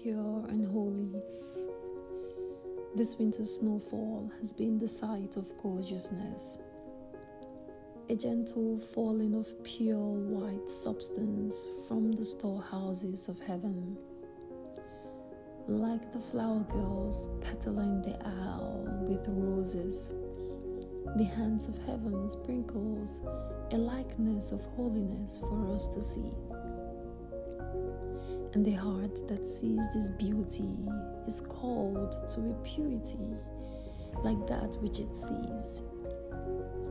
pure and holy. This winter snowfall has been the sight of gorgeousness. A gentle falling of pure white substance from the storehouses of heaven. Like the flower girls petaling the aisle with roses, the hands of heaven sprinkles a likeness of holiness for us to see. And the heart that sees this beauty is called to a purity like that which it sees.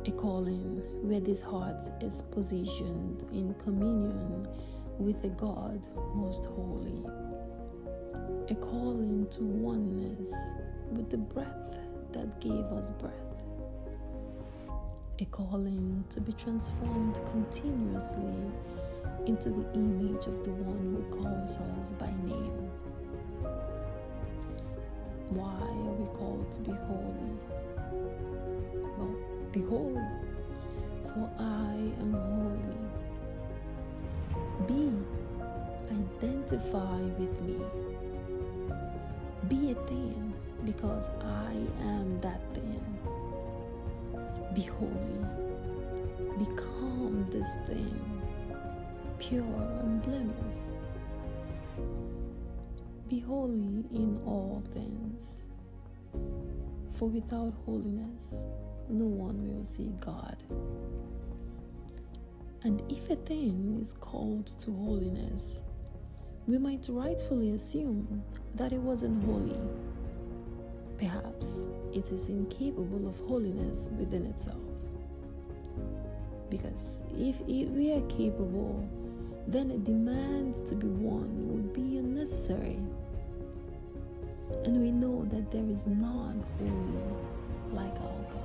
A calling where this heart is positioned in communion with a God most holy. A calling to oneness with the breath that gave us breath a calling to be transformed continuously into the image of the one who calls us by name. Why are we called to be holy? Well, be holy, for I am holy. Be, identify with me. Be a thing because I am that thing. Be holy. Become this thing, pure and blameless. Be holy in all things. For without holiness, no one will see God. And if a thing is called to holiness, we might rightfully assume that it wasn't holy. Perhaps it is incapable of holiness within itself. Because if it were capable, then a demand to be one would be unnecessary. And we know that there is none holy like our God.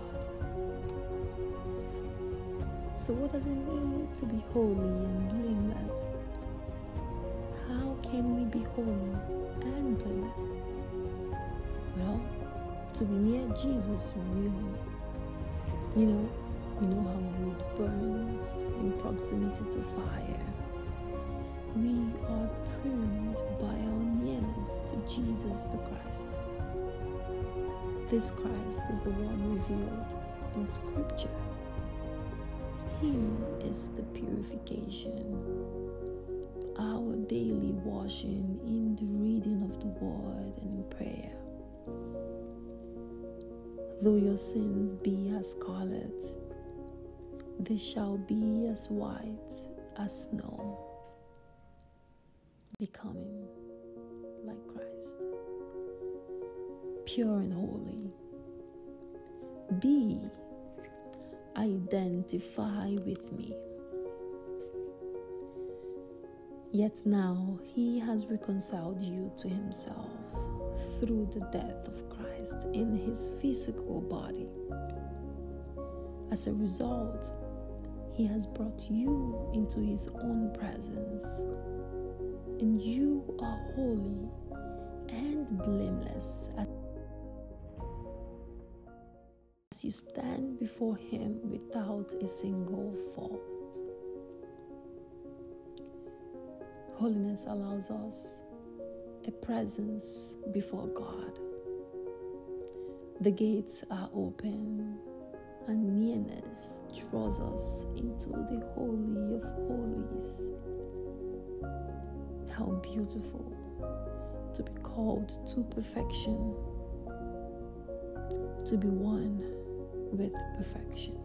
So, what does it mean to be holy and blameless? How can we be holy and blameless? Well, to be near Jesus, really. You know, we know how wood burns in proximity to fire. We are pruned by our nearness to Jesus the Christ. This Christ is the one revealed in Scripture. He is the purification, our daily washing in the reading of the Word and in prayer. Though your sins be as scarlet, they shall be as white as snow, becoming like Christ, pure and holy. Be, identify with me. Yet now he has reconciled you to himself through the death of Christ in his physical body. As a result, he has brought you into his own presence, and you are holy and blameless as you stand before him without a single fault. Holiness allows us a presence before God. The gates are open, and nearness draws us into the Holy of Holies. How beautiful to be called to perfection, to be one with perfection.